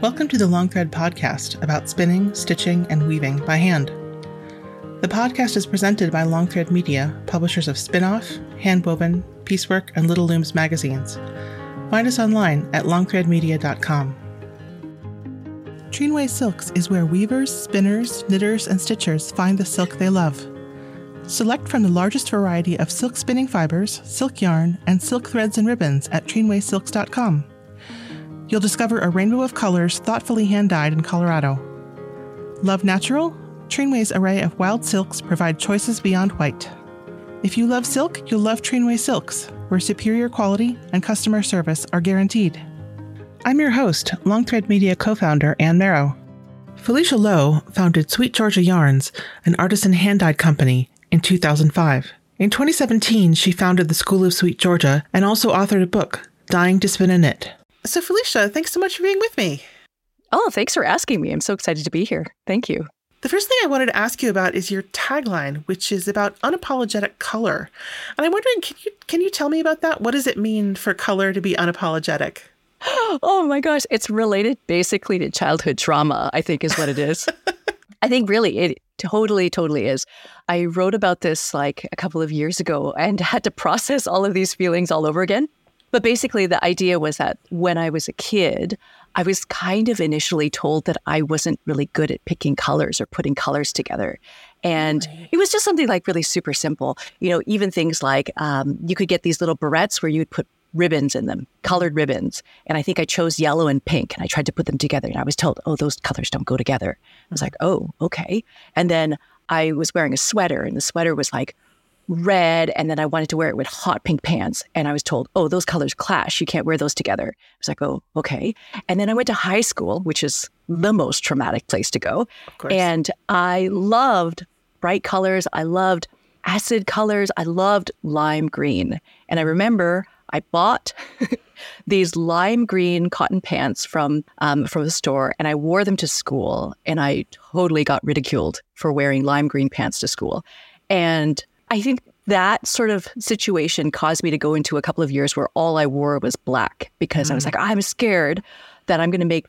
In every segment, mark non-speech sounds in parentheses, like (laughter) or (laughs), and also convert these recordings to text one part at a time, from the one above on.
Welcome to the Long Thread podcast about spinning, stitching, and weaving by hand. The podcast is presented by Long Thread Media, publishers of Spinoff, Handwoven, Piecework, and Little Looms magazines. Find us online at longthreadmedia.com. Treenway Silks is where weavers, spinners, knitters, and stitchers find the silk they love. Select from the largest variety of silk spinning fibers, silk yarn, and silk threads and ribbons at treenwaysilks.com. You'll discover a rainbow of colors thoughtfully hand dyed in Colorado. Love natural? Treenway's array of wild silks provide choices beyond white. If you love silk, you'll love Treenway Silks, where superior quality and customer service are guaranteed. I'm your host, Long Thread Media co founder Anne Merrow. Felicia Lo founded SweetGeorgia Yarns, an artisan hand dyed company, in 2005. In 2017, she founded the School of SweetGeorgia and also authored a book, Dyeing to Spin and Knit. So, Felicia, thanks so much for being with me. Oh, thanks for asking me. I'm so excited to be here. Thank you. The first thing I wanted to ask you about is your tagline, which is about unapologetic color. And I'm wondering, can you can you tell me about that? What does it mean for color to be unapologetic? (gasps) Oh my gosh, it's related basically to childhood trauma, I think is what it is. (laughs) I think really it totally, totally is. I wrote about this like a couple of years ago and (laughs) had to process all of these feelings all over again. But basically, the idea was that when I was a kid, I was kind of initially told that I wasn't really good at picking colors or putting colors together. And right. it was just something like really super simple. You know, even things like um, you could get these little barrettes where you would put ribbons in them, colored ribbons. And I think I chose yellow and pink and I tried to put them together. And I was told, oh, those colors don't go together. I was mm-hmm. like, oh, okay. And then I was wearing a sweater and the sweater was like red. And then I wanted to wear it with hot pink pants. And I was told, oh, those colors clash. You can't wear those together. I was like, oh, okay. And then I went to high school, which is the most traumatic place to go. And I loved bright colors. I loved acid colors. I loved lime green. And I remember I bought (laughs) these lime green cotton pants from um, from the store, and I wore them to school. And I totally got ridiculed for wearing lime green pants to school. And I think that sort of situation caused me to go into a couple of years where all I wore was black because mm. I was mm. like, I'm scared that I'm going to make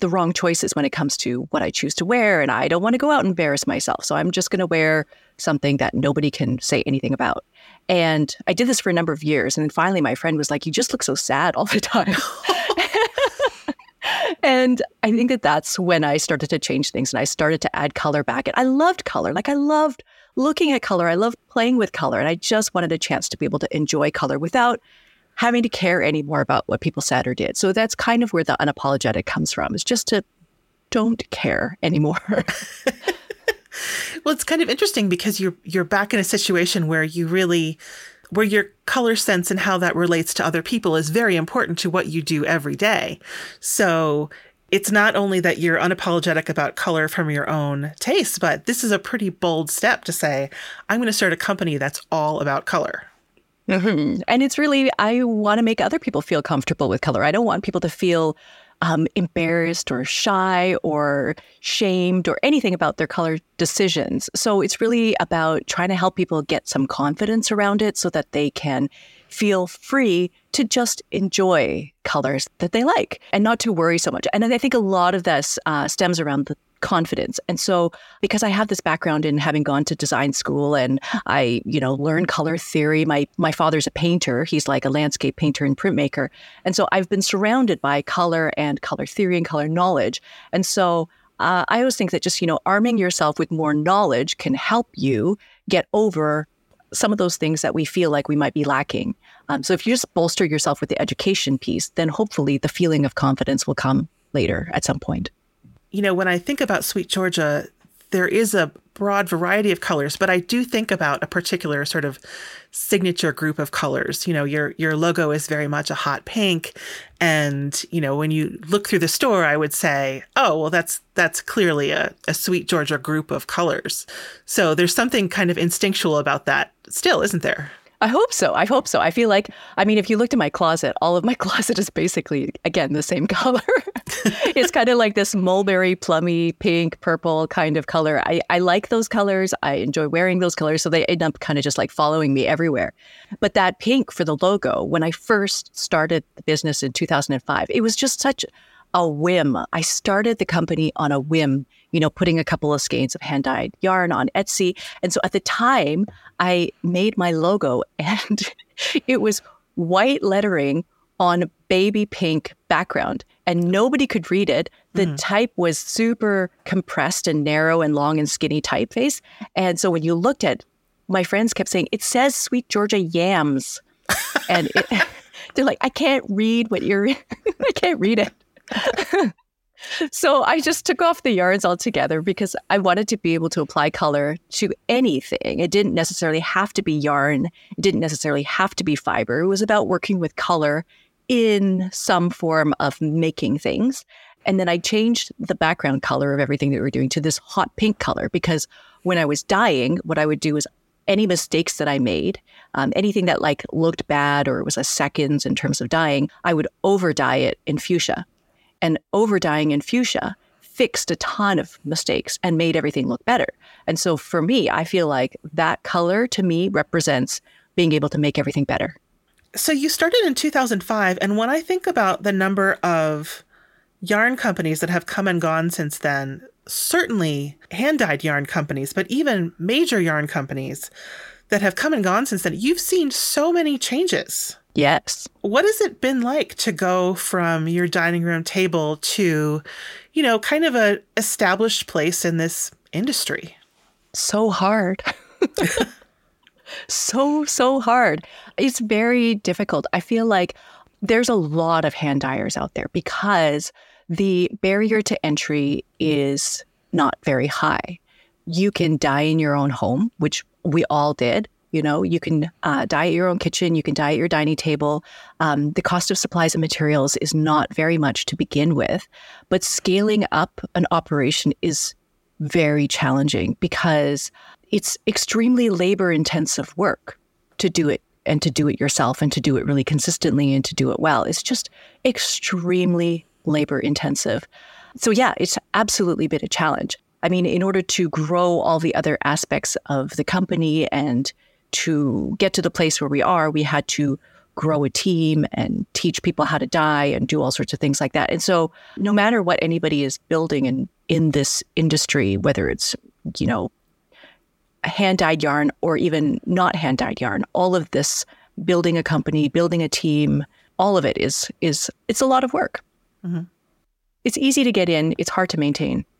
the wrong choices when it comes to what I choose to wear. And I don't want to go out and embarrass myself. So I'm just going to wear something that nobody can say anything about. And I did this for a number of years. And then finally, my friend was like, You just look so sad all the time. (laughs) and I think that that's when I started to change things and I started to add color back. And I loved color. Like, I loved looking at color. I loved playing with color. And I just wanted a chance to be able to enjoy color without having to care anymore about what people said or did. So that's kind of where the unapologetic comes from, is just to don't care anymore. (laughs) well, it's kind of interesting because you're you're back in a situation where you really where your color sense and how that relates to other people is very important to what you do every day. So it's not only that you're unapologetic about color from your own taste, but this is a pretty bold step to say, I'm going to start a company that's all about color. Mm-hmm. And it's really, I want to make other people feel comfortable with color. I don't want people to feel um, embarrassed or shy or shamed or anything about their color decisions. So it's really about trying to help people get some confidence around it so that they can feel free to just enjoy colors that they like and not to worry so much. And I think a lot of this uh, stems around the confidence. And so because I have this background in having gone to design school and I, you know, learned color theory, my my father's a painter. He's like a landscape painter and printmaker. And so I've been surrounded by color and color theory and color knowledge. And so uh, I always think that just, you know, arming yourself with more knowledge can help you get over some of those things that we feel like we might be lacking. Um, so if you just bolster yourself with the education piece, then hopefully the feeling of confidence will come later at some point you know, when I think about SweetGeorgia, there is a broad variety of colors, but I do think about a particular sort of signature group of colors. You know, your your logo is very much a hot pink, and you know, when you look through the store, I would say, oh, well, that's that's clearly a, a SweetGeorgia group of colors. So there's something kind of instinctual about that, still, isn't there? I hope so. I hope so. I feel like, I mean, if you looked at my closet, all of my (laughs) closet is basically, again, the same (laughs) color. it's kind of like this mulberry, plummy, pink, purple kind of color. I, I like those colors. I enjoy wearing those colors. So they end up kind of just like following me everywhere. But that pink for the logo, when I first started the business in 2005, it was just such a whim. I started the company on a whim, you know, putting a couple of skeins of hand dyed yarn on Etsy. And so at the time, I made my logo (laughs) and it was white lettering on baby pink background and nobody could read it. The mm. type was super compressed and narrow and long and skinny typeface. And so when you looked at my friends kept saying, it says sweet Georgia yams. and it, (laughs) they're like, I can't read what you're, (laughs) I can't read it. So I just took off the yarns altogether because I wanted to be able to apply color to anything. It didn't necessarily have to be yarn, it didn't necessarily have to be fiber. It was about working with color in some form of making things. And then I changed the background color of everything that we were doing to this hot pink color because when I was dyeing, what I would do is any mistakes that I made, um, anything that like looked bad or was a seconds in terms of dyeing, I would over dye it in fuchsia and over dyeing in fuchsia fixed a ton of mistakes and made everything look better. And so for me, I feel like that color to me represents being able to make everything better. So you started in 2005. And when I think about the number of yarn companies that have come and gone since then, certainly hand dyed yarn companies, but even major yarn companies that have come and gone since then, you've seen so many changes. Yes. What has it been like to go from your dining room table to, you know, kind of a established place in this industry? So hard. (laughs) so so hard. It's very difficult. I feel like there's a lot of hand dyers out there because the barrier to entry is not very high. You can dye in your own home, which we all did. You know, you can uh, dye at your own kitchen, you can dye at your dining table. Um, the cost of supplies and materials is not very much to begin with, but scaling up an operation is very challenging because it's extremely labor intensive work to do it and to do it yourself and to do it really consistently and to do it well. It's just extremely labor intensive. So, yeah, it's absolutely been a challenge. I mean, in order to grow all the other aspects of the company and to get to the place where we are, we had to grow a team and teach people how to dye and do all sorts of things like that. And so, no matter what anybody is building in in this industry, whether it's you know hand dyed yarn or even not hand dyed yarn, all of this building a company, building a team, all of it is is it's a lot of work. Mm-hmm. It's easy to get in; it's hard to maintain. (laughs)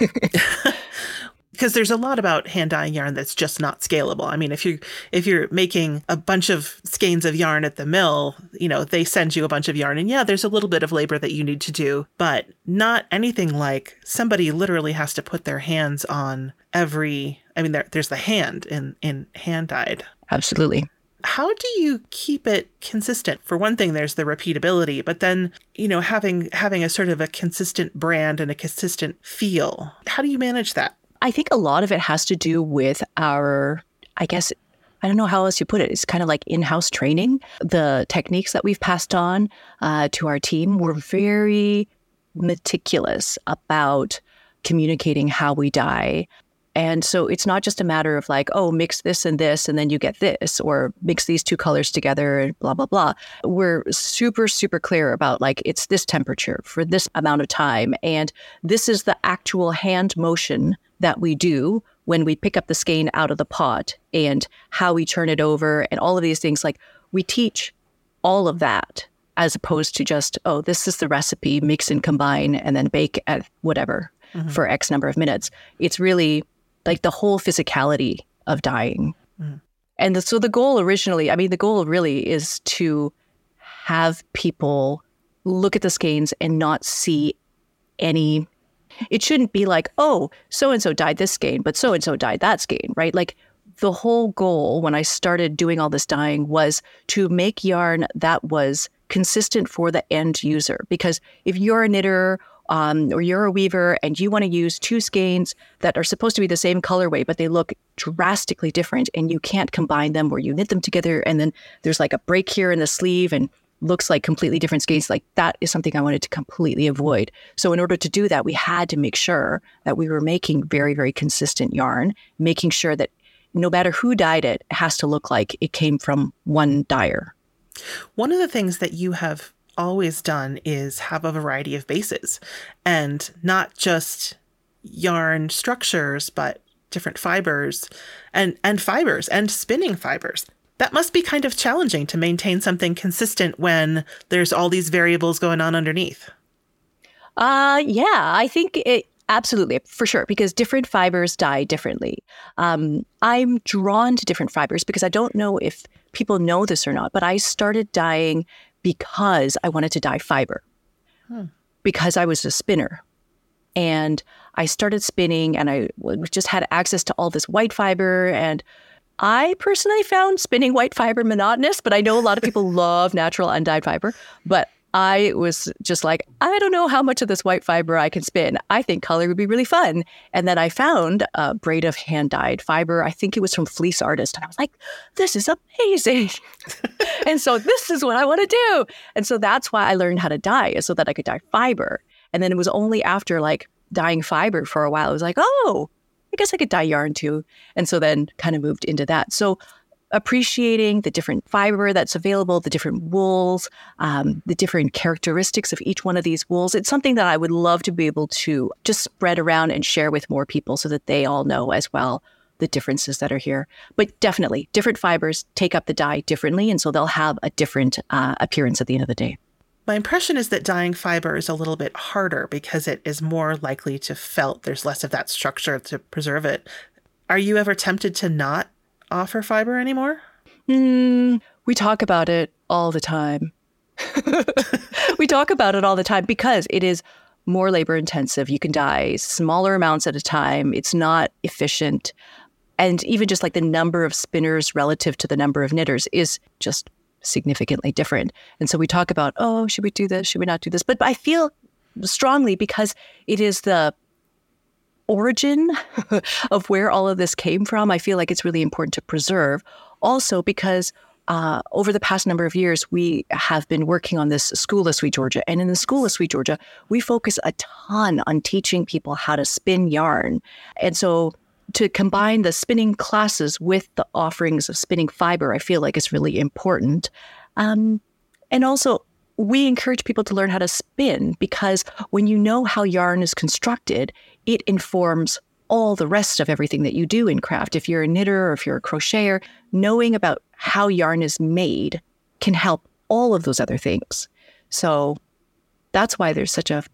(laughs) because there's a lot about hand dyeing yarn that's just not scalable. I mean, if you if you're making a bunch of skeins of yarn at the mill, you know, they send you a bunch of yarn and yeah, there's a little bit of labor that you need to do, but not anything like somebody literally has to put their hands on every I mean there, there's the hand in in hand dyed. Absolutely. How do you keep it consistent? For one thing, there's the repeatability, but then, you know, having having a sort of a consistent brand and a consistent feel. How do you manage that? I think a lot of it has to do with our, I guess, I don't know how else you put it. It's kind of like in house training. The techniques that we've passed on uh, to our team were very meticulous about communicating how we dye. And so it's not just a matter of like, oh, mix this and this, and then you get this, or mix these two colors together, and blah, blah, blah. We're super, super clear about like, it's this temperature for this amount of time. And this is the actual hand motion that we do when we pick up the skein out of the pot and how we turn it over and all of these things like we teach all of that as opposed to just oh this is the recipe mix and combine and then bake at whatever mm-hmm. for x number of minutes it's really like the whole physicality of dyeing mm-hmm. and the, so the goal originally i mean the goal really is to have people look at the skeins and not see any it shouldn't be like, oh, so and so died this skein, but so and so died that skein, right? Like the whole goal when I started doing all this dyeing was to make yarn that was consistent for the end user. Because if you're a knitter um, or you're a weaver and you want to use two skeins that are supposed to be the same colorway, but they look drastically different and you can't combine them or you knit them together and then there's like a break here in the sleeve and looks like completely different skeins, like that is something I wanted to completely avoid. So in order to do that, we had to make sure that we were making very, very consistent yarn, making sure that no matter who dyed it, it has to look like it came from one dyer. One of the things that you have always done is have a variety of bases and not just yarn structures, but different fibers and, and fibers and spinning fibers. That must be kind of challenging to maintain something consistent when there's all these variables going on underneath. Uh, yeah, I think it absolutely for sure because different fibers dye differently. Um, I'm drawn to different fibers because I don't know if people know this or not, but I started dyeing because I wanted to dye fiber hmm. because I was a spinner. And I started spinning and I just had access to all this white fiber. And I personally found spinning white fiber monotonous, but I know a lot of people (laughs) love natural undyed fiber. But I was just like, I don't know how much of this white fiber I can spin. I think color would be really fun. And then I found a braid of hand dyed fiber. I think it was from Fleece Artist. And I was like, this is amazing. (laughs) and so this is what I want to do. And so that's why I learned how to dye, so that I could dye fiber. And then it was only after like dyeing fiber for a while, I was like, oh, I guess I could dye yarn too. And so then kind of moved into that. So appreciating the different fiber that's available, the different wools, um, the different characteristics of each one of these wools. It's something that I would love to be able to just spread around and share with more people so that they all know as well the differences that are here. But definitely, different fibers take up the dye differently, and so they'll have a different uh, appearance at the end of the day. My impression is that dyeing fiber is a little bit harder because it is more likely to felt. There's less of that structure to preserve it. Are you ever tempted to not offer fiber anymore? Mm, we talk about it all the time. (laughs) we talk about it all the time because it is more labor intensive. You can dye smaller amounts at a time. It's not efficient. And even just like the number of spinners relative to the number of knitters is just significantly different. And so we talk about, oh, should we do this? Should we not do this? But I feel strongly because it is the origin (laughs) of where all of this came from, I feel like it's really important to preserve. Also, because uh, over the past number of years, we have been working on this School of SweetGeorgia. And in the School of SweetGeorgia, we focus a ton on teaching people how to spin yarn. And so to combine the spinning classes with the offerings of spinning fiber, I feel like is really important. Um, and also, we encourage people to learn how to spin because when you know how yarn is constructed, it informs all the rest of everything that you do in craft. If you're a knitter or if you're a crocheter, knowing about how yarn is made can help all of those other things. So that's why there's such a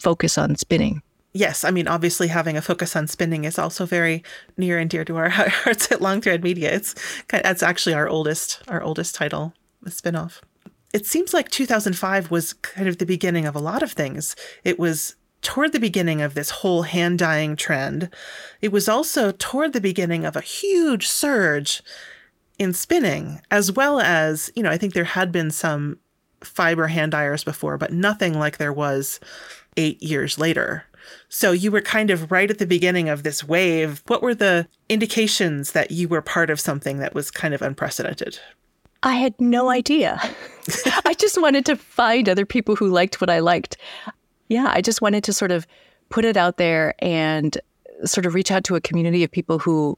focus on spinning. Yes, I mean, obviously, having a focus on spinning is also very near and dear to our (laughs) hearts at Long Thread Media. It's that's actually our oldest our oldest title, spinoff it seems like 2005 was kind of the beginning of a lot of things. It was toward the beginning of this whole hand dyeing trend. It was also toward the beginning of a huge surge in spinning, as well as, you know, I think there had been some fiber hand dyers before, but nothing like there was eight years later. So you were kind of right at the beginning of this wave. What were the indications that you were part of something that was kind of unprecedented? I had no idea. (laughs) I just wanted to find other people who liked what I liked. Yeah, I just wanted to sort of put it out there and sort of reach out to a community of people who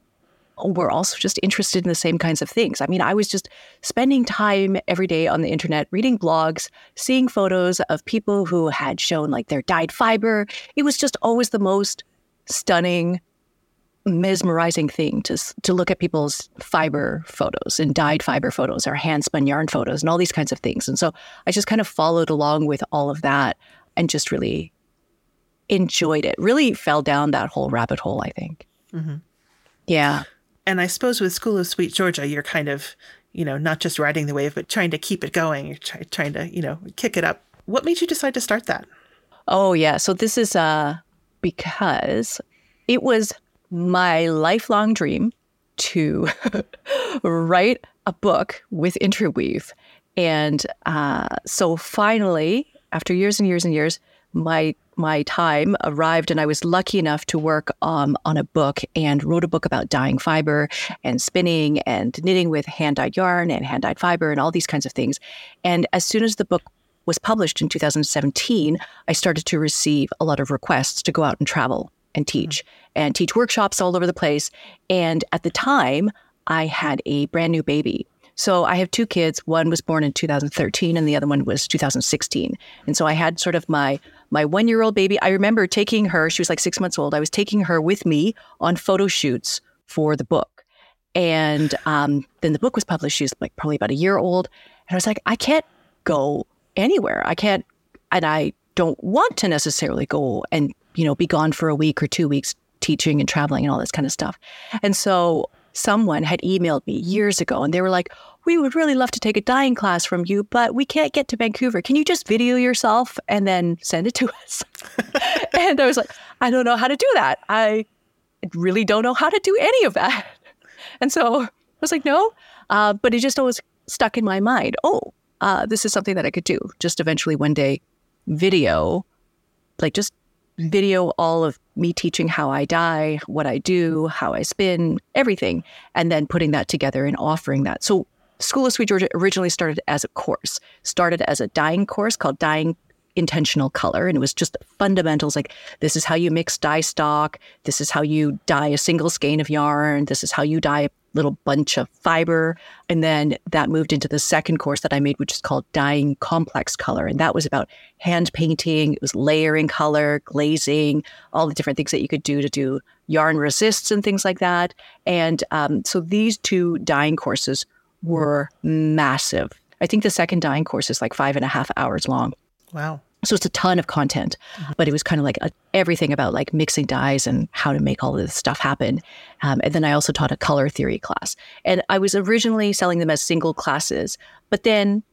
were also just interested in the same kinds of things. I mean, I was just spending time every day on the internet, reading blogs, seeing photos of people who had shown like their dyed fiber. It was just always the most stunning, mesmerizing thing to to look at people's fiber photos and dyed fiber photos or hand spun yarn photos and all these kinds of things. And so I just kind of followed along with all of that and just really enjoyed it. Really fell down that whole rabbit hole. I think. Mm-hmm. Yeah. And I suppose with School of SweetGeorgia, you're kind of you know not just riding the wave, but trying to keep it going. You're try, trying to you know kick it up. What made you decide to start that? Oh yeah. So this is uh because it was my lifelong dream to (laughs) write a book with interweave. And uh, so finally, after years and years and years, my my time arrived, and I was lucky enough to work um, on a book and wrote a book about dyeing fiber and spinning and knitting with hand dyed yarn and hand dyed fiber and all these kinds of things. And as soon as the book was published in 2017, I started to receive a lot of requests to go out and travel and teach mm-hmm. and teach workshops all over the place. And at the time, I had a brand new baby. So I have two kids. One was born in 2013 and the other one was 2016. And so I had sort of my my one year old baby. I remember taking her, she was like six months old. I was taking her with me on photo shoots for the book. And um, then the book was published. She was like probably about a year old. And I was like, I can't go anywhere. I can't, and I don't want to necessarily go and, you know, be gone for a week or two weeks teaching and traveling and all this kind of stuff. And so someone had emailed me years ago and they were like, we would really love to take a dyeing class from you, but we can't get to Vancouver. Can you just video yourself and then send it to (laughs) us? (laughs) and I was like, I don't know how to do that. I really don't know how to do any of that. (laughs) And so I was like, no. Uh, but it just always stuck in my mind. Oh, uh, this is something that I could do. Just eventually one day, video, like just video all of me teaching how I dye, what I do, how I spin, everything, and then putting that together and offering that. So School of SweetGeorgia originally started as a course, started as a dyeing course called Dyeing intentional color and it was just fundamentals like this is how you mix dye stock this is how you dye a single skein of yarn this is how you dye a little bunch of fiber. And then that moved into the second course that I made, which is called Dyeing Complex Color. And that was about hand painting, it was layering color, glazing, all the different things that you could do to do yarn resists and things like that. And um, so these two dyeing courses were massive. I think the second dyeing course is like five and a half hours long. Wow. So it's a ton of content, mm-hmm. but it was kind of like a, everything about like mixing dyes and how to make all of this stuff happen. Um, and then I also taught a color theory class. And I was originally selling them as single classes, but then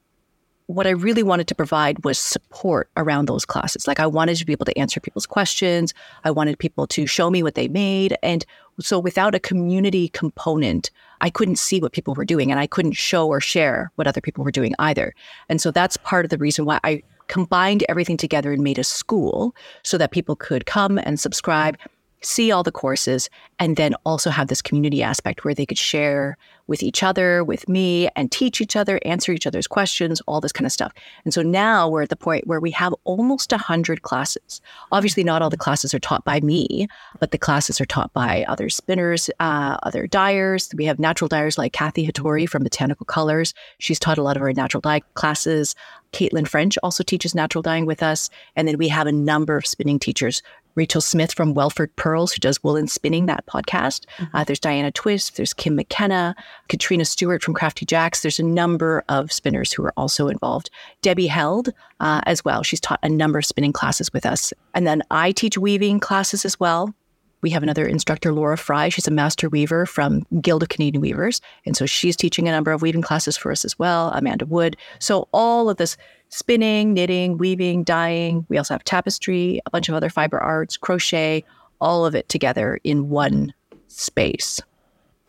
what I really wanted to provide was support around those classes. Like I wanted to be able to answer people's questions. I wanted people to show me what they made. And so without a community component, I couldn't see what people were doing and I couldn't show or share what other people were doing either. And so that's part of the reason why I combined everything together and made a school so that people could come and subscribe see all the courses, and then also have this community aspect where they could share with each other, with me, and teach each other, answer each other's questions, all this kind of stuff. And so now we're at the point where we have almost 100 classes. Obviously, not all the classes are taught by me, but the classes are taught by other spinners, uh, other dyers. We have natural dyers like Kathy Hattori from Botanical Colors. She's taught a lot of our natural dye classes. Caitlin French also teaches natural dyeing with us. And then we have a number of spinning teachers Rachel Smith from Welford Purls, who does Woolen Spinning, that podcast. Mm-hmm. Uh, there's Diana Twiss, there's Kim McKenna, Katrina Stewart from Crafty Jacks. There's a number of spinners who are also involved. Debbie Held uh, as well. She's taught a number of spinning classes with us. And then I teach weaving classes as well. We have another instructor, Laura Fry. She's a master weaver from Guild of Canadian Weavers. And so she's teaching a number of weaving classes for us as well, Amanda Wood. So all of this spinning, knitting, weaving, dyeing. We also have tapestry, a bunch of other fiber arts, crochet, all of it together in one space.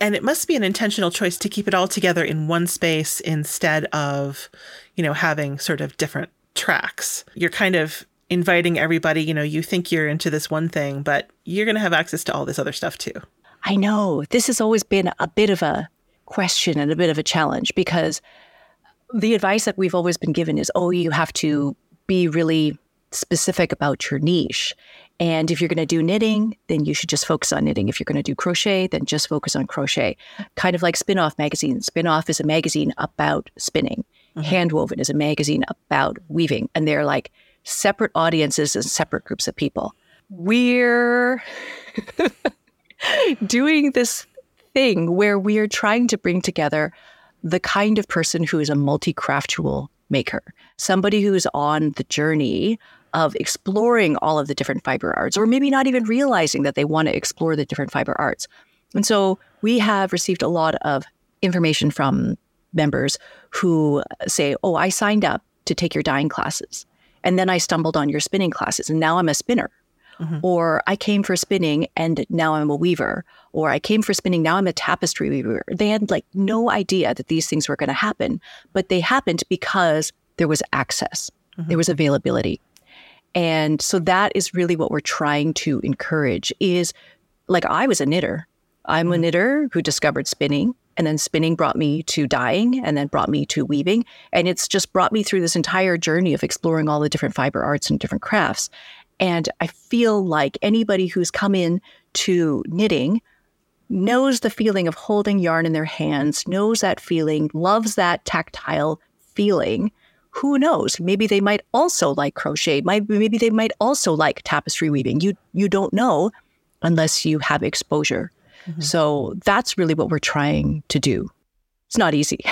And it must be an intentional choice to keep it all together in one space instead of, you know, having sort of different tracks. You're kind of inviting everybody, you know, you think you're into this one thing, but you're going to have access to all this other stuff too. I know. This has always been a bit of a question and a bit of a challenge because the advice that we've always been given is oh, you have to be really specific about your niche. And if you're going to do knitting, then you should just focus on knitting. If you're going to do crochet, then just focus on crochet. Kind of like Spinoff magazine. Spinoff is a magazine about spinning. Mm-hmm. Handwoven is a magazine about weaving. And they're like separate audiences and separate groups of people. We're (laughs) doing this thing where we are trying to bring together the kind of person who is a multi-craftual maker, somebody who is on the journey of exploring all of the different fiber arts, or maybe not even realizing that they want to explore the different fiber arts. And so we have received a lot of information from members who say, Oh, I signed up to take your dyeing classes. And then I stumbled on your spinning classes, and now I'm a spinner. Mm-hmm. Or I came for spinning and now I'm a weaver. Or I came for spinning, now I'm a tapestry weaver. They had like no idea that these things were going to happen, but they happened because there was access, mm-hmm. there was availability. And so that is really what we're trying to encourage is like I was a knitter. I'm a knitter who discovered spinning and then spinning brought me to dyeing and then brought me to weaving. And it's just brought me through this entire journey of exploring all the different fiber arts and different crafts. And I feel like anybody who's come in to knitting knows the feeling of holding yarn in their hands, knows that feeling, loves that tactile feeling. Who knows? Maybe they might also like crochet. Maybe they might also like tapestry weaving. You you don't know unless you have exposure. Mm-hmm. So that's really what we're trying to do. It's not easy.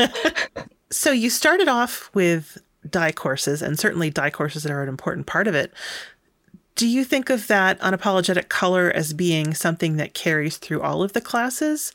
(laughs) so you started off with dye courses, and certainly dye courses are an important part of it. Do you think of that unapologetic color as being something that carries through all of the classes?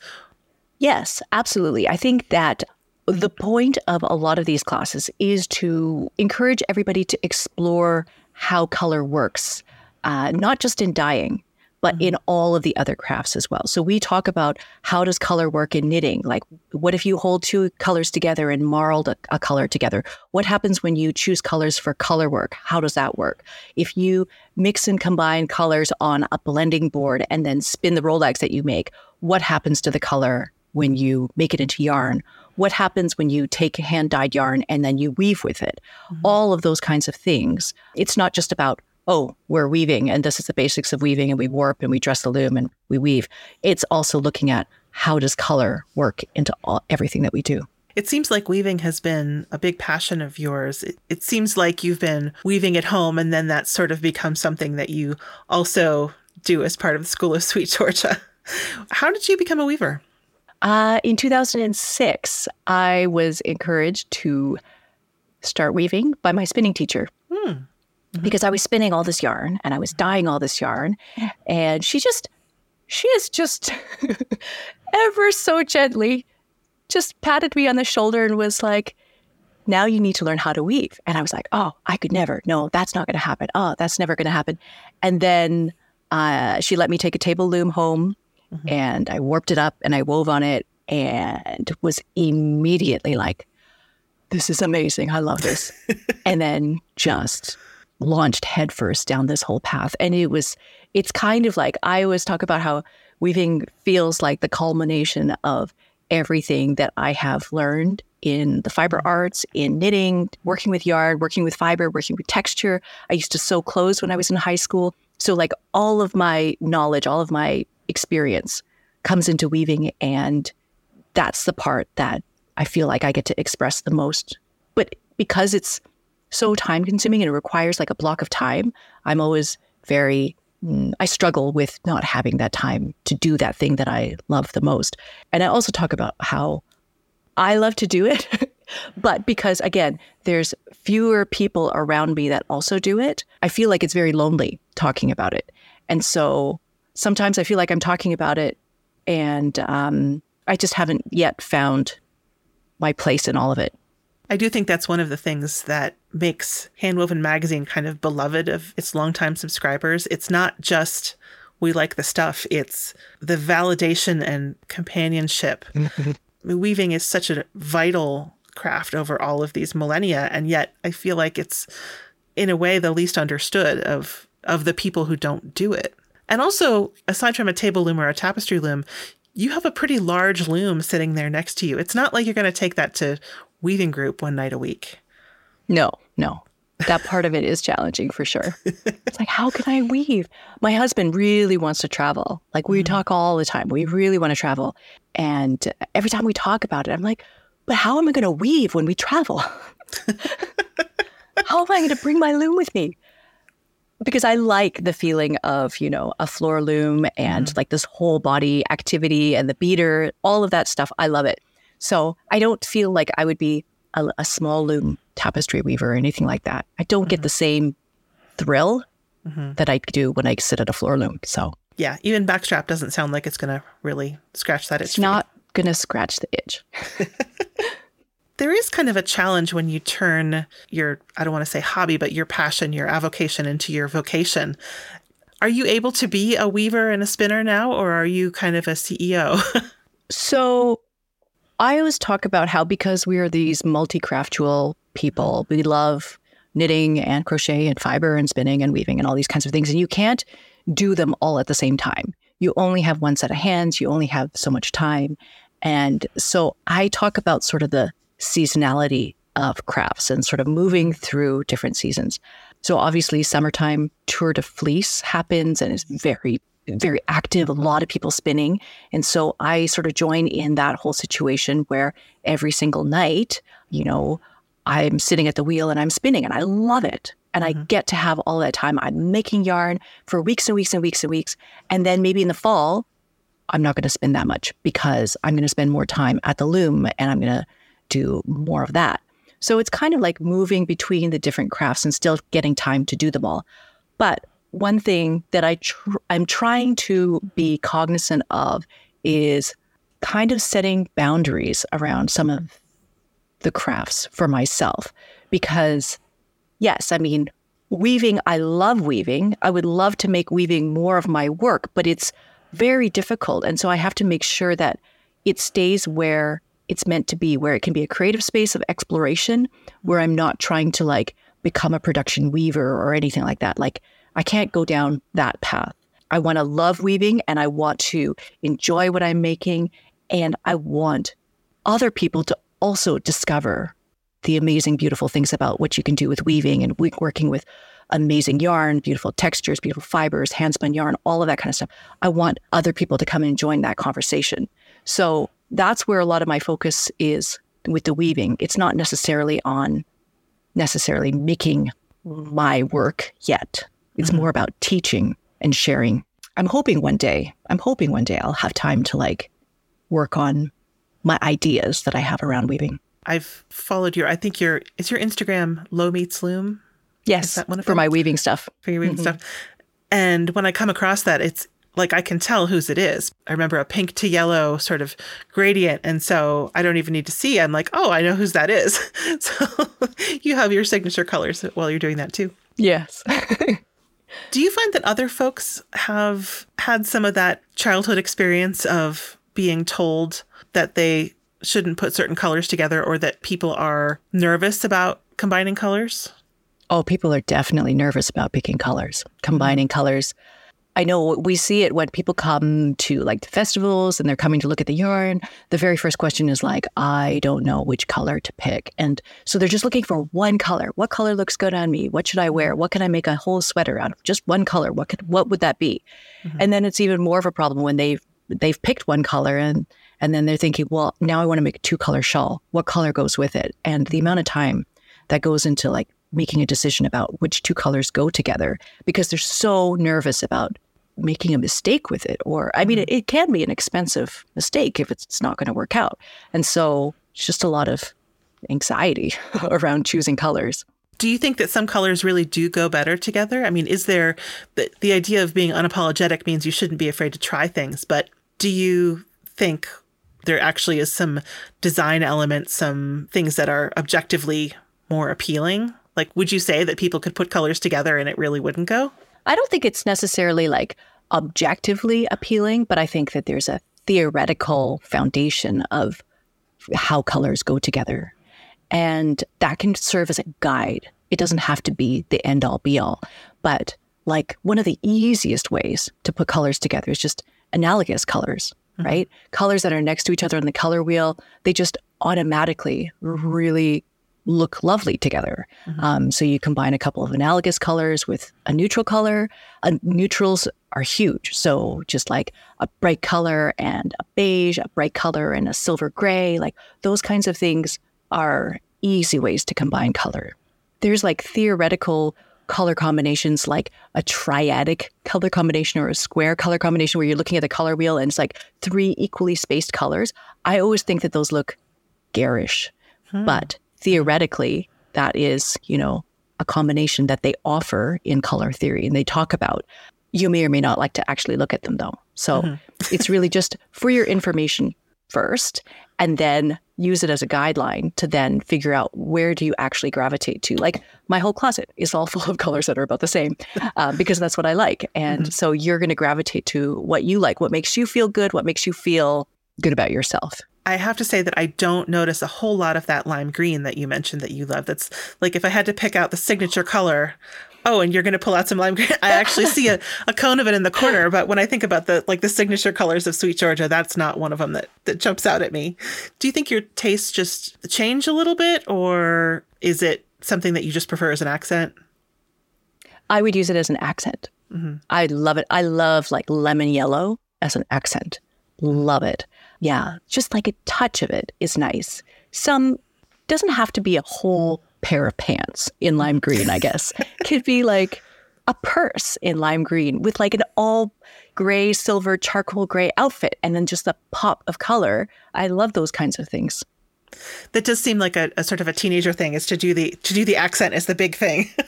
Yes, absolutely. I think that the point of a lot of these classes is to encourage everybody to explore how color works, uh, not just in dyeing, but mm-hmm. in all of the other crafts as well. So we talk about how does color work in knitting? Like, what if you hold two colors together and marled a, a, color together? What happens when you choose colors for color work? How does that work? If you mix and combine colors on a blending board and then spin the rolags that you make, what happens to the color when you make it into yarn? What happens when you take hand dyed yarn and then you weave with it? Mm-hmm. All of those kinds of things. It's not just about oh, we're weaving and this is the basics of weaving and we warp and we dress the loom and we weave. It's also looking at how does color work into all, everything that we do. It seems like weaving has been a big passion of yours. It, it, seems like you've been weaving at home and then that sort of becomes something that you also do as part of the School of SweetGeorgia. (laughs) How did you become a weaver? Uh, in 2006, I was encouraged to start weaving by my spinning teacher. Hmm mm-hmm. because I was spinning all this yarn and I was dyeing all this yarn. And she just, she is just (laughs) ever so gently just patted me on the shoulder and was like, now you need to learn how to weave. And I was like, oh, I could never. No, that's not going to happen. Oh, that's never going to happen. And then uh, she let me take a table loom home mm-hmm. and I warped it up and I wove on it and was immediately like, this is amazing. I love this. (laughs) and then just launched headfirst down this whole path. And it was, it's kind of like I always talk about how weaving feels like the culmination of everything that I have learned in the fiber mm-hmm. arts, in knitting, working with yarn, working with fiber, working with texture. I used to sew clothes when I was in high school. So, like, all of my knowledge, all of my experience comes into weaving. And that's the part that I feel like I get to express the most. But because it's so time consuming and it requires like a block of time, I'm always very, mm, I struggle with not having that time to do that thing that I love the most. And I also talk about how I love to do it. (laughs) but because again, there's fewer people around me that also do it, I feel like it's very lonely talking about it. And so sometimes I feel like I'm talking about it and um, I just haven't yet found my place in all of it. I do think that's one of the things that makes Handwoven Magazine kind of beloved of its longtime subscribers. It's not just we like the stuff, it's the validation and companionship. (laughs) Weaving is such a vital craft over all of these millennia, and yet I feel like it's in a way the least understood of of the people who don't do it. And also, aside from a table loom or a tapestry loom, you have a pretty large loom sitting there next to you. It's not like you're going to take that to weaving group one night a week. No, no. That part of it is challenging for sure. (laughs) It's like, how can I weave? My husband really wants to travel. Like, we mm talk all the time. We really want to travel. And every time we talk about it, I'm like, but how am I going to weave when we travel? how am I going to bring my loom with me? Because I like the feeling of, you know, a floor loom and mm like this whole body activity and the beater, all of that stuff. I love it. So I don't feel like I would be a, a small loom tapestry weaver or anything like that. I don't mm-hmm. get the same thrill mm-hmm. that I do when I sit at a floor loom. So yeah, even backstrap doesn't sound like it's going to really scratch that itch. It's not going to scratch the itch. (laughs) there is kind of a challenge when you turn your, I don't want to say hobby, but your passion, your avocation into your vocation. Are you able to be a weaver and a spinner now, or are you kind of a CEO? (laughs) so I always talk about how because we are these multi craftual people, we love knitting and crochet and fiber and spinning and weaving and all these kinds of things. And you can't do them all at the same time. You only have one set of hands, you only have so much time. And so I talk about sort of the seasonality of crafts and sort of moving through different seasons. So obviously, summertime tour de fleece happens and is very, very active. A lot of people spinning, and so I sort of join in that whole situation where every single night, you know, I'm sitting at the wheel and I'm spinning, and I love it. And mm-hmm. I get to have all that time. I'm making yarn for weeks and weeks and weeks and weeks. And then maybe in the fall, I'm not going to spin that much because I'm going to spend more time at the loom and I'm going to do more of that. So it's kind of like moving between the different crafts and still getting time to do them all. But one thing that I tr- I'm trying to be cognizant of is kind of setting boundaries around some of the crafts for myself because yes, I mean weaving I love weaving. I would love to make weaving more of my work, but it's very difficult and so I have to make sure that it stays where it's meant to be, where it can be a creative space of exploration, where I'm not trying to like become a production weaver or anything like that. Like, I can't go down that path. I want to love weaving and I want to enjoy what I'm making. And I want other people to also discover the amazing, beautiful things about what you can do with weaving and working with amazing yarn, beautiful textures, beautiful fibers, handspun yarn, all of that kind of stuff. I want other people to come and join that conversation. So that's where a lot of my focus is with the weaving. It's not necessarily on necessarily making my work yet. It's mm-hmm. more about teaching and sharing. I'm hoping one day, I'm hoping one day I'll have time to like work on my ideas that I have around weaving. I've followed your, I think your, is your Instagram Lo meets loom? Yes, for them? For my weaving stuff. For your weaving mm-hmm. stuff. And when I come across that, it's like I can tell whose it is. I remember a pink to yellow sort of gradient. And so I don't even need to see. I'm like, oh, I know whose that is. (laughs) so (laughs) you have your signature colors while you're doing that too. Yes. (laughs) Do you find that other folks have had some of that childhood experience of being told that they shouldn't put certain colors together or that people are nervous about combining colors? Oh, people are definitely nervous about picking colors, combining colors. I know we see it when people come to like the festivals and they're coming to look at the yarn. The very first question is like, I don't know which color to pick. And so they're just looking for one color. What color looks good on me? What should I wear? What can I make a whole sweater out of? Just one color. What could what would that be? Mm-hmm. And then it's even more of a problem when they've they've picked one color and and then they're thinking, well, now I want to make a two color shawl. What color goes with it? And the amount of time that goes into like making a decision about which two colors go together because they're so nervous about making a mistake with it. Or, I mean, it, mm-hmm. it can be an expensive mistake if it's not going to work out. And so it's just a lot of anxiety (laughs) around choosing colors. Do you think that some colors really do go better together? I mean, is there the, the idea of being unapologetic means you shouldn't be afraid to try things, but do you think there actually is some design elements, some things that are objectively more appealing? Like, would you say that people could put colors together and it really wouldn't go? I don't think it's necessarily like objectively appealing, but I think that there's a theoretical foundation of how colors go together. And that can serve as a guide. It doesn't have to be the end all be all. But like one of the easiest ways to put colors together is just analogous colors, mm-hmm. right? Colors that are next to each other on the color wheel, they just automatically really look lovely together. Mm-hmm. Um, so you combine a couple of analogous colors with a neutral color. Uh, neutrals are huge. So just like a bright color and a beige, a bright color and a silver gray, like those kinds of things are easy ways to combine color. There's like theoretical color combinations like a triadic color combination or a square color combination where you're looking at the color wheel and it's like three equally spaced colors. I always think that those look garish. Hmm. But theoretically, that is, you know, a combination that they offer in color theory and they talk about. You may or may not like to actually look at them though. So mm-hmm. (laughs) it's really just for your information first and then use it as a guideline to then figure out where do you actually gravitate to like my whole closet is all (laughs) full of colors that are about the same uh, (laughs) because that's what i like and mm-hmm. so you're going to gravitate to what you like what makes you feel good what makes you feel good about yourself I have to say that I don't notice a whole lot of that lime green that you mentioned that you love. That's like if I had to pick out the signature color, oh, and you're going to pull out some lime green. I actually see a, a cone of it in the corner. But when I think about the like the signature colors of SweetGeorgia, that's not one of them that, that jumps out at me. Do you think your tastes just change a little bit or is it something that you just prefer as an accent? I would use it as an accent. Mm-hmm. I love it. I love like lemon yellow as an accent. Love it. Yeah, just like a touch of it is nice. Some doesn't have to be a whole pair of pants in lime green, I guess. (laughs) Could be like a purse in lime green with like an all gray, silver, charcoal gray outfit and then just a pop of color. I love those kinds of things. That does seem like a, a sort of a teenager thing is to do the to do the accent is the big thing. (laughs)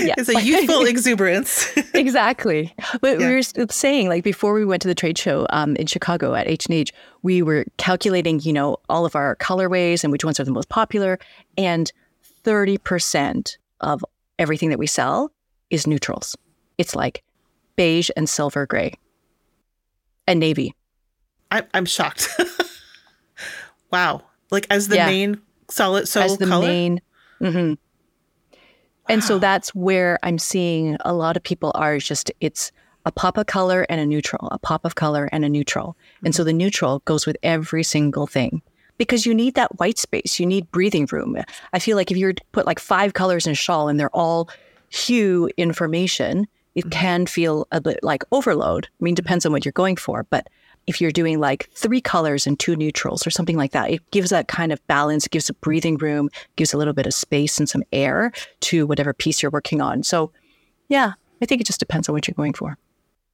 yeah. It's a youthful (laughs) exuberance. (laughs) exactly. But yeah. we were saying, like, before we went to the trade show um, in Chicago at H&H, we were calculating, you know, all of our colorways and which ones are the most popular. And 30% of everything that we sell is neutrals. It's like beige and silver gray and navy. I, I'm shocked. (laughs) wow. Like, as the yeah. main solid so as the color? main. Mm-hmm. And so that's where I'm seeing a lot of people are is just it's a pop of color and a neutral, a pop of color and a neutral. And so the neutral goes with every single thing because you need that white space. You need breathing room. I feel like if you put like five colors in a shawl and they're all hue information, it mm-hmm. can feel a bit like overload. I mean, depends on what you're going for, but if you're doing like three colors and two neutrals or something like that, it gives that kind of balance, gives a breathing room, gives a little bit of space and some air to whatever piece you're working on. So, yeah, I think it just depends on what you're going for.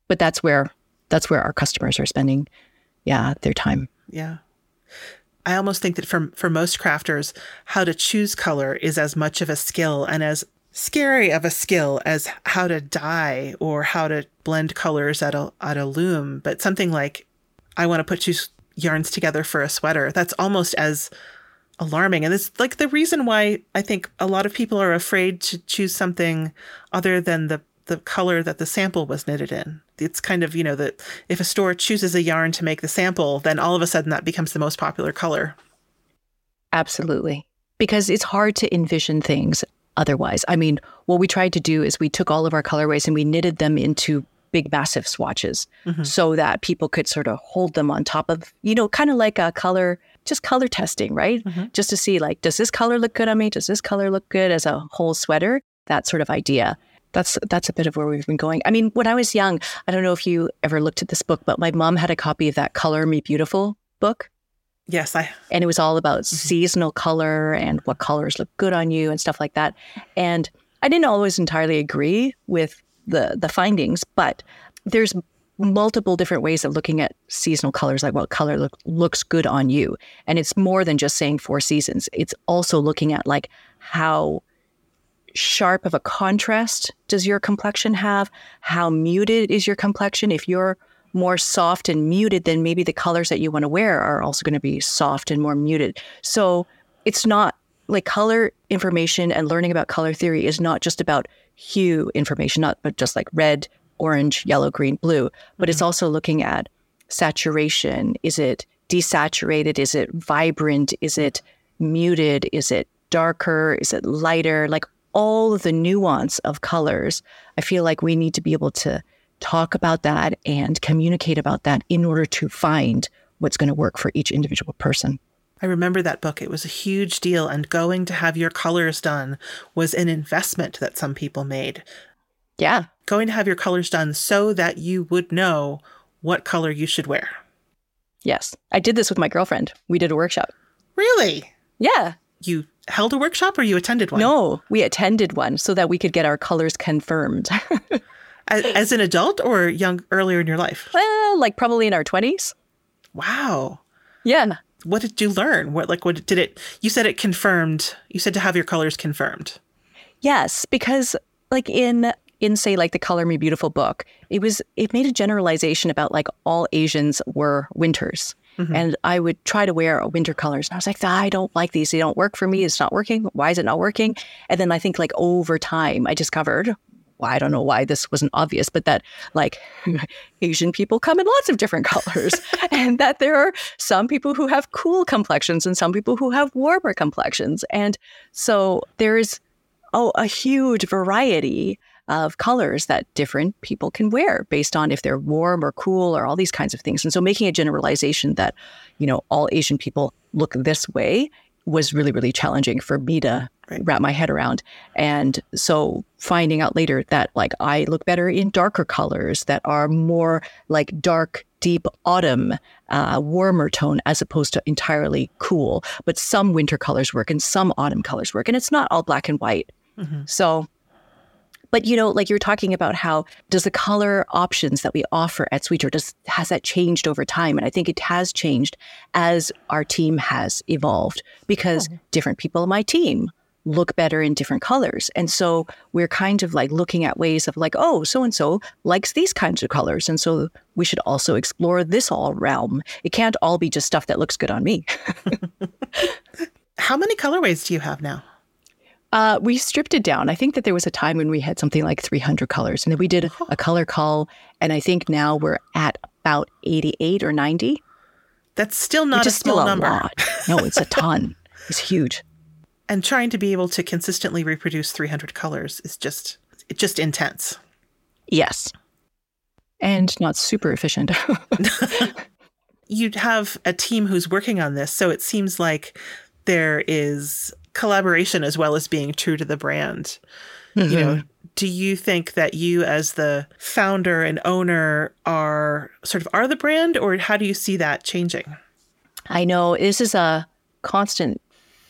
But that's where that's where our customers are spending, yeah, their time. Yeah. I almost think that for for most crafters, how to choose color is as much of a skill and as scary of a skill as how to dye or how to blend colors at a at a loom. But something like I want to put two yarns together for a sweater. That's almost as alarming. And it's like the reason why I think a lot of people are afraid to choose something other than the the color that the sample was knitted in. It's kind of, you know, that if a store chooses a yarn to make the sample, then all of a sudden that becomes the most popular color. Absolutely. Because it's hard to envision things otherwise. I mean, what we tried to do is we took all of our colorways and we knitted them into big, massive swatches mm-hmm. so that people could sort of hold them on top of, you know, kind of like a color, just color testing, right? Mm-hmm. Just to see, like, does this color look good on me? Does this color look good as a whole sweater? That sort of idea. That's that's a bit of where we've been going. I mean, when I was young, I don't know if you ever looked at this book, but my mom had a copy of that Color Me Beautiful book. Yes, I. And it was all about mm-hmm. seasonal color and what colors look good on you and stuff like that. And I didn't always entirely agree with the the findings, but there's multiple different ways of looking at seasonal colors, like what color look, looks good on you. And it's more than just saying four seasons. It's also looking at like how sharp of a contrast does your complexion have? How muted is your complexion? If you're more soft and muted, then maybe the colors that you want to wear are also going to be soft and more muted. So it's not like color information and learning about color theory is not just about hue information, not but just like red, orange, yellow, green, blue, but mm-hmm. it's also looking at saturation. Is it desaturated? Is it vibrant? Is it muted? Is it darker? Is it lighter? Like all of the nuance of colors. I feel like we need to be able to talk about that and communicate about that in order to find what's going to work for each individual person. I remember that book. It was a huge deal, and going to have your colors done was an investment that some people made. Yeah. Going to have your colors done so that you would know what color you should wear. Yes. I did this with my girlfriend. We did a workshop. Really? Yeah. You held a workshop or you attended one? No, we attended one so that we could get our colors confirmed. (laughs) as, as, an adult or young earlier in your life? Well, like probably in our 20s. Wow. Yeah what did you learn? What like what did it? You said it confirmed. You said to have your colors confirmed. Yes, because like in in say like the Color Me Beautiful book, it was it made a generalization about like all Asians were winters. Mm-hmm. And I would try to wear winter colors. And I was like, I don't like these. They don't work for me. It's not working. Why is it not working? And then I think like over time, I discovered well, I don't know why this wasn't obvious, but that like (laughs) Asian people come in lots of different (laughs) colors and that there are some people who have cool complexions and some people who have warmer complexions. And so there's oh, a huge variety of colors that different people can wear based on if they're warm or cool or all these kinds of things. And so making a generalization that, you know, all Asian people look this way was really, really challenging for me to right. wrap my head around. And so finding out later that like I look better in darker colors that are more like dark, deep autumn, uh, warmer tone as opposed to entirely cool. But some winter colors work and some autumn colors work. And it's not all black and white. Mm-hmm. So but you know, like you're talking about how does the color options that we offer at SweetGeorgia has that changed over time? And I think it has changed as our team has evolved because oh. different people on my team look better in different colors. And so we're kind of like looking at ways of like, oh, so and so likes these kinds of colors. And so we should also explore this all realm. It can't all be just stuff that looks good on me. (laughs) How many colorways do you have now? Uh, we stripped it down. I think that there was a time when we had something like 300 colors, and then we did a color call, and I think now we're at about 88 or 90. That's still not a small a number. Lot. No, it's a ton. (laughs) it's huge. And trying to be able to consistently reproduce 300 colors is just it's just intense. Yes. And not super efficient. (laughs) you have a team who's working on this, so it seems like there is collaboration as well as being true to the brand. Mm-hmm. You know, mm-hmm. do you think that you as the founder and owner are sort of are the brand or how do you see that changing? I know this is a constant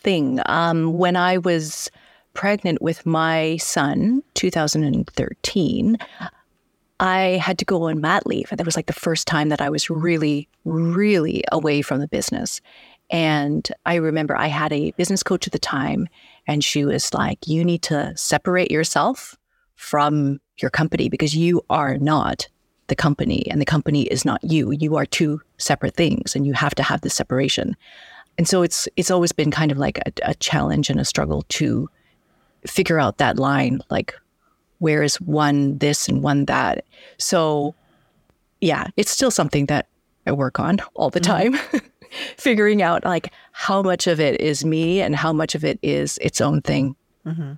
thing. Um, when I was pregnant with my son, 2013, I had to go on mat leave. And that was like the first time that I was really, really away from the business. And I remember I had a business coach at the time, and she was like, You need to separate yourself from your company because you are not the company, and the company is not you. You are two separate things, and you have to have this separation. And so it's it's always been kind of like a, a challenge and a struggle to figure out that line, like where is one this and one that. So yeah, it's still something that I work on all the mm-hmm. time. (laughs) figuring out like how much of it is me and how much of it is its own thing. Mm-hmm.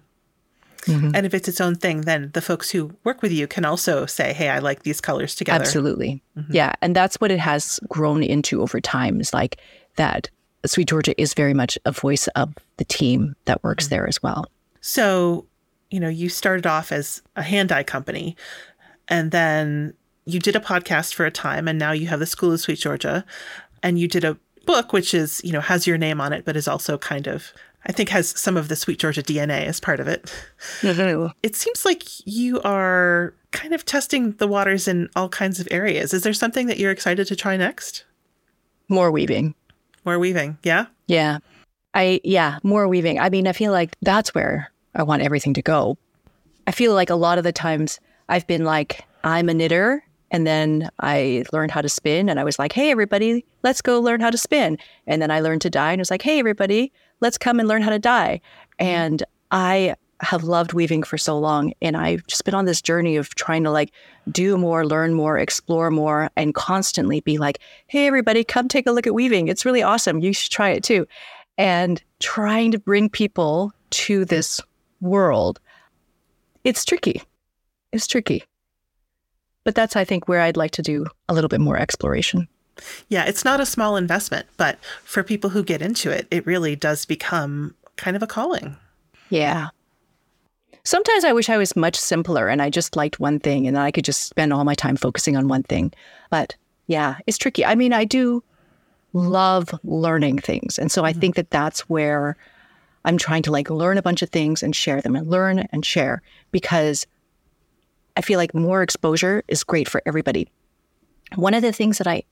Mm-hmm. And if it's its own thing, then the folks who work with you can also say, "Hey, I like these colors together." Absolutely, mm-hmm. yeah, and that's what it has grown into over time. Is like that. SweetGeorgia is very much a voice of the team that works mm-hmm. there as well. So, you know, you started off as a hand dye company, and then you did a podcast for a time, and now you have the School of SweetGeorgia and you did a book which is you know has your name on it but is also kind of I think has some of the SweetGeorgia DNA as part of it. It seems like you are kind of testing the waters in all kinds of areas. Is there something that you're excited to try next? More weaving. More weaving, yeah? Yeah. I yeah, more weaving. I mean, I feel like that's where I want everything to go. I feel like a lot of the times I've been like I'm a knitter and then I learned how to spin and I was like, hey, everybody, let's go learn how to spin. And then I learned to dye and I was like, hey, everybody, let's come and learn how to dye. Mm-hmm. And I have loved weaving for so long. And I've just been on this journey of trying to like do more, learn more, explore more, and constantly be like, hey, everybody, come take a look at weaving. It's really awesome. You should try it too. And trying to bring people to this world, it's tricky. It's tricky. But that's, I think, where I'd like to do a little bit more exploration. Yeah, it's not a small investment, but for people who get into it, it really does become kind of a calling. Yeah. Sometimes I wish I was much simpler and I just liked one thing and I could just spend all my time focusing on one thing. But yeah, it's tricky. I mean, I do love learning things. And so I mm-hmm. think that that's where I'm trying to like learn a bunch of things and share them and learn and share because I feel like more exposure is great for everybody. One of the things that I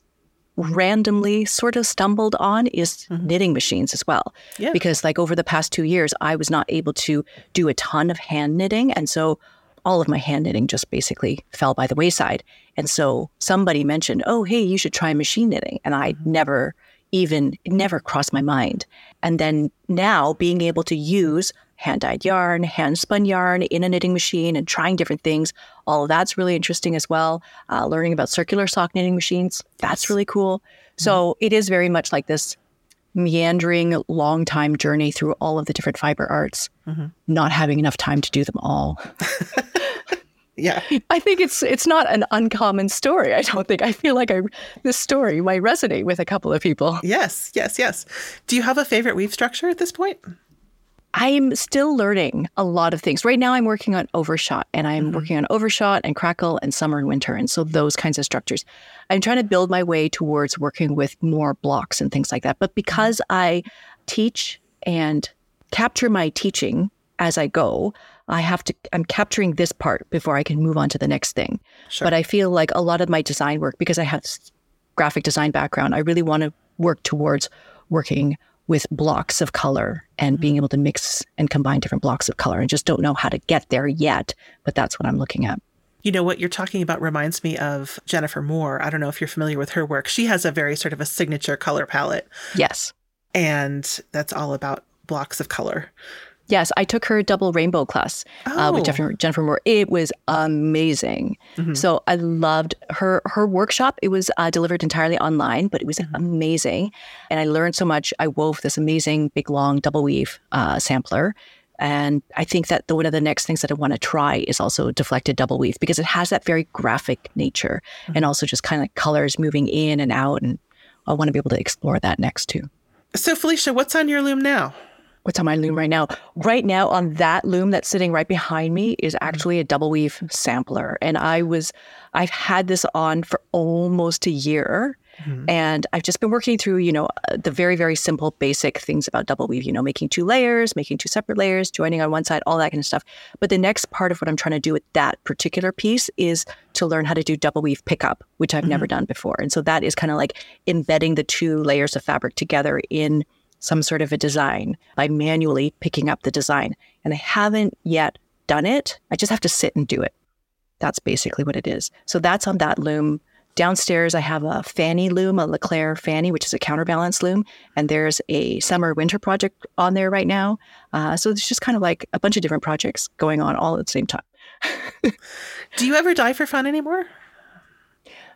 randomly sort of stumbled on is mm-hmm. knitting machines as well. Yeah. Because like over the past 2 years I was not able to do a ton of hand knitting and so all of my hand knitting just basically fell by the wayside. And so somebody mentioned, "Oh, hey, you should try machine knitting." And I mm-hmm. never even it never crossed my mind. And then now being able to use hand dyed yarn, hand spun yarn in a knitting machine and trying different things. All of that's really interesting as well. Uh, learning about circular sock knitting machines, that's really cool. Mm-hmm. So it is very much like this meandering, long time journey through all of the different fiber arts, mm-hmm. not having enough time to do them all. (laughs) yeah i think it's it's not an uncommon story i don't think i feel like I, this story might resonate with a couple of people yes yes yes do you have a favorite weave structure at this point I'm still learning a lot of things. Right now, I'm working on overshot and I'm mm-hmm. working on overshot and crackle and summer and winter. And so those kinds of structures. I'm trying to build my way towards working with more blocks and things like that. But because I teach and capture my teaching as I go, I have to, I'm capturing this part before I can move on to the next thing. Sure. But I feel like a lot of my design work, because I have graphic design background, I really want to work towards working with blocks of color and being mm-hmm. able to mix and combine different blocks of color. and just don't know how to get there yet, but that's what I'm looking at. You know, what you're talking about reminds me of Jennifer Moore. I don't know if you're familiar with her work. She has a very sort of a signature color palette. Yes. And that's all about blocks of color. Yes, I took her double rainbow class oh. uh, with Jennifer, Jennifer Moore. It was amazing. Mm-hmm. So I loved her her workshop. It was uh, delivered entirely online, but it was mm-hmm. amazing, and I learned so much. I wove this amazing big long double weave uh, sampler. And I think that the, one of the next things that I want to try is also deflected double weave because it has that very graphic nature mm-hmm. and also just kind of like colors moving in and out. And I want to be able to explore that next too. So, Felicia, what's on your loom now? What's on my loom right now? Right now, on that loom that's sitting right behind me is mm-hmm. actually a double weave sampler. And I was, I've had this on for almost a year. Mm-hmm. And I've just been working through, you know, uh, the very, very simple, basic things about double weave, you know, making two layers, making two separate layers, joining on one side, all that kind of stuff. But the next part of what I'm trying to do with that particular piece is to learn how to do double weave pickup, which I've mm-hmm. never done before. And so that is kind of like embedding the two layers of fabric together in some sort of a design by manually picking up the design. And I haven't yet done it. I just have to sit and do it. That's basically what it is. So that's on that loom. Downstairs, I have a Fanny loom, a Leclerc Fanny, which is a counterbalance loom. And there's a summer winter project on there right now. Uh, so it's just kind of like a bunch of different projects going on all at the same time. do you ever dye for fun anymore?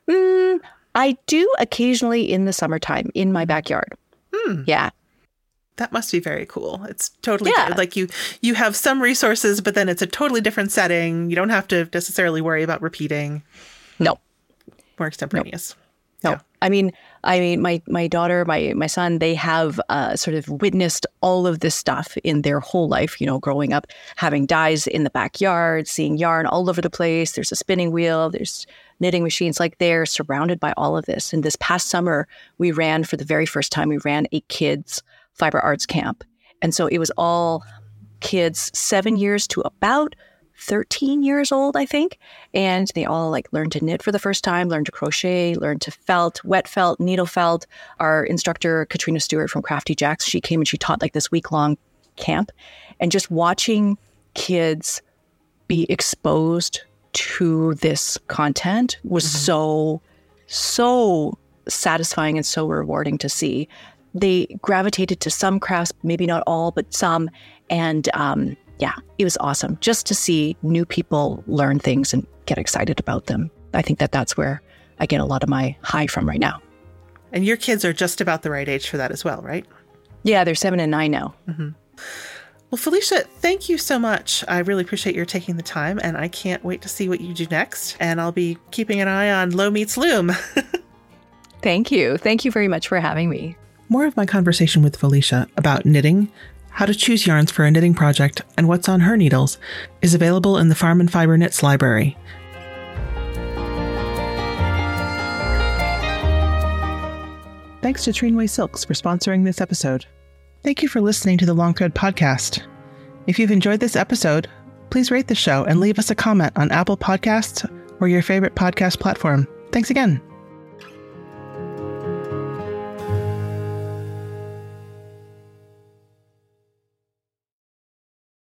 Mm, I do occasionally in the summertime in my backyard. Hmm. Yeah that must be very cool. It's totally yeah. like you you have some resources, but then it's a totally different setting. You don't have to necessarily worry about repeating. No, more extemporaneous. No, no. Yeah. I mean, I mean, my my daughter, my my son, they have uh, sort of witnessed all of this stuff in their whole life. You know, growing up, having dyes in the backyard, seeing yarn all over the place. There's a spinning wheel. There's knitting machines. Like they're surrounded by all of this. And this past summer, we ran for the very first time. We ran a kids fiber arts camp. And so it was all kids seven years to about 13 years old, I think. And they all like learned to knit for the first time, learned to crochet, learned to felt, wet felt, needle felt. Our instructor, Katrina Stewart from Crafty Jacks, she came and she taught like this week long camp. And just watching kids be exposed to this content was mm-hmm. so, so satisfying and so rewarding to see they gravitated to some crafts, maybe not all, but some. And um, yeah, it was awesome just to see new people learn things and get excited about them. I think that that's where I get a lot of my high from right now. And your kids are just about the right age for that as well, right? Yeah, they're seven and nine now. Mm-hmm. Well, Felicia, thank you so much. I really appreciate your taking the time, and I can't wait to see what you do next. And I'll be keeping an eye on Lo Meets Loom. (laughs) thank you. Thank you very much for having me. More of my conversation with Felicia about knitting, how to choose yarns for a knitting project, and what's on her needles is available in the Farm and Fiber Knits library. Thanks to Treenway Silks for sponsoring this episode. Thank you for listening to the Long Thread podcast. If you've enjoyed this episode, please rate the show and leave us a comment on Apple Podcasts or your favorite podcast platform. Thanks again.